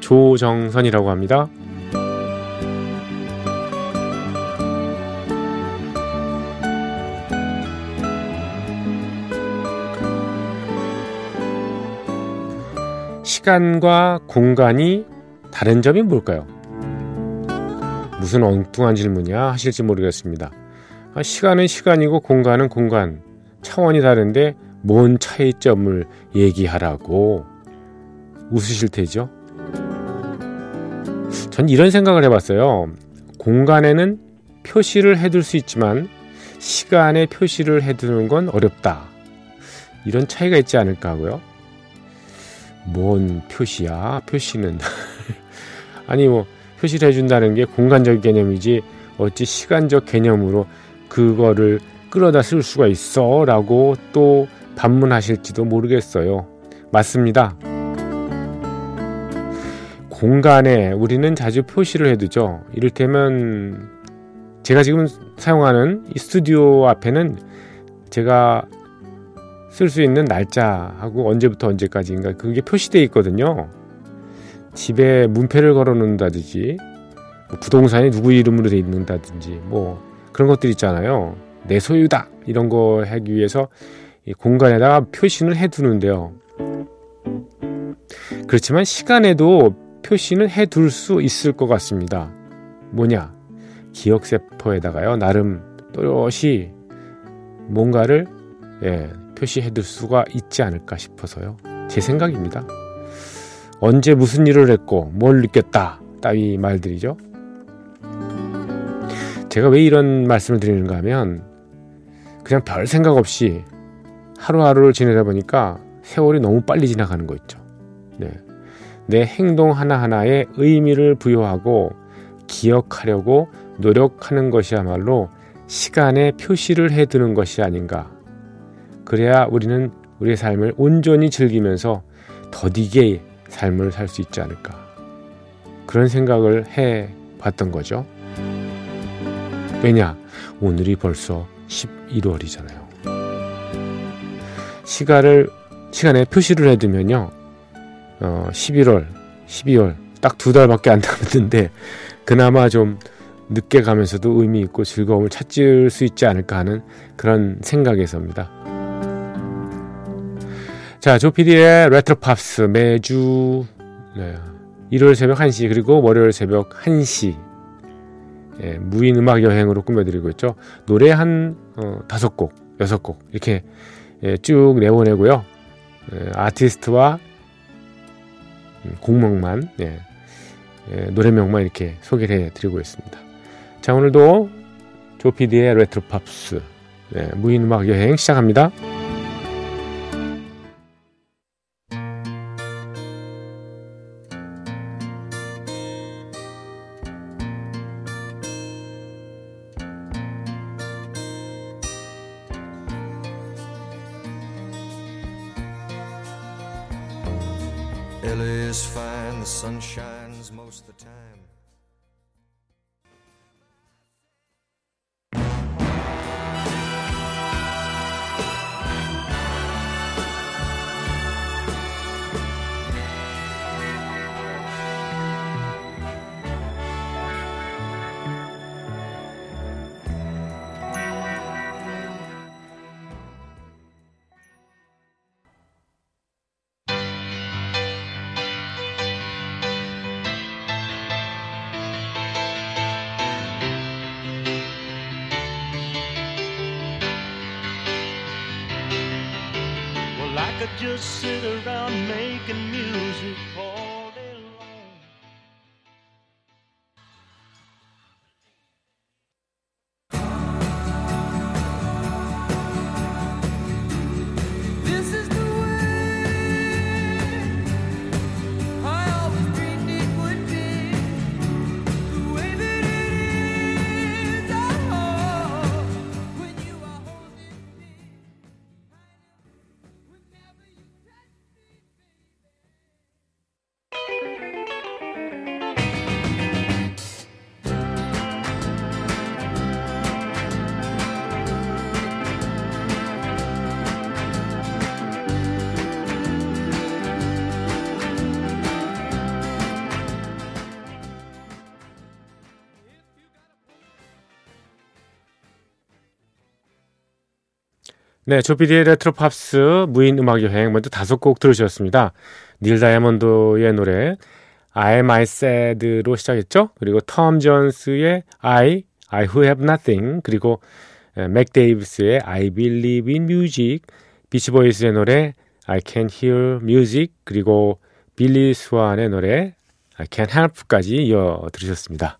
조정선이라고 합니다. 시간과 공간이 다른 점이 뭘까요? 무슨 엉뚱한 질문이야 하실지 모르겠습니다. 아, 시간은 시간이고 공간은 공간. 차원이 다른데 뭔 차이점을 얘기하라고 웃으실 테죠? 전 이런 생각을 해봤어요. 공간에는 표시를 해둘 수 있지만 시간에 표시를 해두는 건 어렵다. 이런 차이가 있지 않을까 하고요. 뭔 표시야? 표시는. 아니, 뭐, 표시를 해준다는 게 공간적 개념이지, 어찌 시간적 개념으로 그거를 끌어다 쓸 수가 있어 라고 또 반문하실지도 모르겠어요. 맞습니다. 공간에 우리는 자주 표시를 해두죠. 이를테면 제가 지금 사용하는 이 스튜디오 앞에는 제가 쓸 수 있는 날짜하고 언제부터 언제까지인가 그게 표시되어 있거든요. 집에 문패를 걸어 놓는다든지 뭐 부동산이 누구 이름으로 되어 있는다든지 뭐 그런 것들 있잖아요. 내 소유다 이런 거 하기 위해서 공간에다가 표시를 해두는데요. 그렇지만 시간에도 표시는 해둘 수 있을 것 같습니다. 뭐냐? 기억세포에다가요, 나름 또렷이 뭔가를 예, 표시해둘 수가 있지 않을까 싶어서요. 제 생각입니다. 언제 무슨 일을 했고 뭘 느꼈다 따위 말들이죠. 제가 왜 이런 말씀을 드리는가 하면 그냥 별 생각 없이 하루하루를 지내다 보니까 세월이 너무 빨리 지나가는 거 있죠. 네. 내 행동 하나하나에 의미를 부여하고 기억하려고 노력하는 것이야말로 시간에 표시를 해두는 것이 아닌가. 그래야 우리는 우리의 삶을 온전히 즐기면서 더디게 삶을 살 수 있지 않을까. 그런 생각을 해 봤던 거죠. 왜냐? 오늘이 벌써 11월이잖아요. 시간을, 시간에 표시를 해두면요. 어, 11월, 12월, 딱 두 달밖에 안 남았는데, 그나마 좀 늦게 가면서도 의미 있고 즐거움을 찾을 수 있지 않을까 하는 그런 생각에서입니다. 자, 조피디의 레트로 팝스 매주 네, 일요일 새벽 1시 그리고 월요일 새벽 1시 예, 무인 음악 여행으로 꾸며드리고 있죠. 노래 한 어, 다섯 곡, 여섯 곡 이렇게 예, 쭉 내보내고요. 예, 아티스트와 음, 곡명만 예, 예, 노래명만 이렇게 소개를 해드리고 있습니다. 자 오늘도 조피디의 레트로 팝스 예, 무인 음악 여행 시작합니다. LA is fine, the sun shines most of the time. Just sit around making music 네, 조피디의 레트로 팝스 무인 음악 여행 먼저 다섯 곡 들으셨습니다. 닐 다이아몬드의 노래 I Am I Said로 시작했죠. 그리고 톰 존스의 I, I Who Have Nothing 그리고 맥 데이비스의 I Believe in Music 비치보이스의 노래 I Can Hear Music 그리고 빌리 스완의 노래 I Can Help까지 이어 들으셨습니다.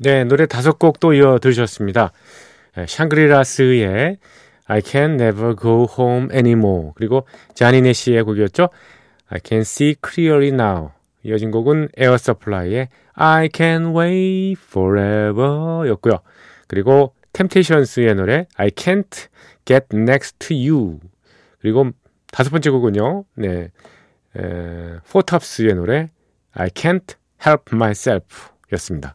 네, 노래 다섯 곡 또 이어 들으셨습니다. 네, 샹그리라스의 I Can Never Go Home Anymore 그리고 자니 내쉬의 곡이었죠. I Can See Clearly Now 이어진 곡은 에어 서플라이의 I Can Wait Forever 였고요. 그리고 템테이션스의 노래 I Can't Get Next to You 그리고 다섯 번째 곡은요. 네, 에, 포탑스의 노래 I Can't Help Myself 였습니다.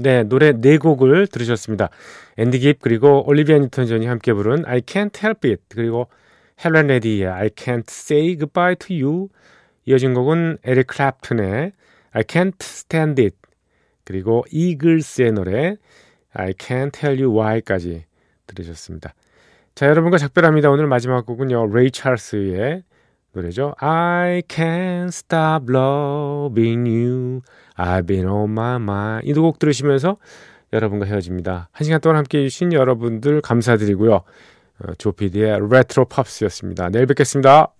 네, 노래 네 곡을 들으셨습니다. 앤디 깁 그리고 올리비아 뉴턴 존이 함께 부른 I Can't Help It 그리고 헬렌 레디의 I Can't Say Goodbye to You 이어진 곡은 에릭 클랩튼의 I Can't Stand It 그리고 이글스의 노래 I Can't Tell You Why까지 들으셨습니다. 자, 여러분과 작별합니다. 오늘 마지막 곡은요. 레이 찰스의 노래죠. I can't stop loving you. I've been on my mind. 이 두 곡 들으시면서 여러분과 헤어집니다. 한 시간 동안 함께 해주신 여러분들 감사드리고요. 어, 조피디의 레트로 팝스였습니다. 내일 뵙겠습니다.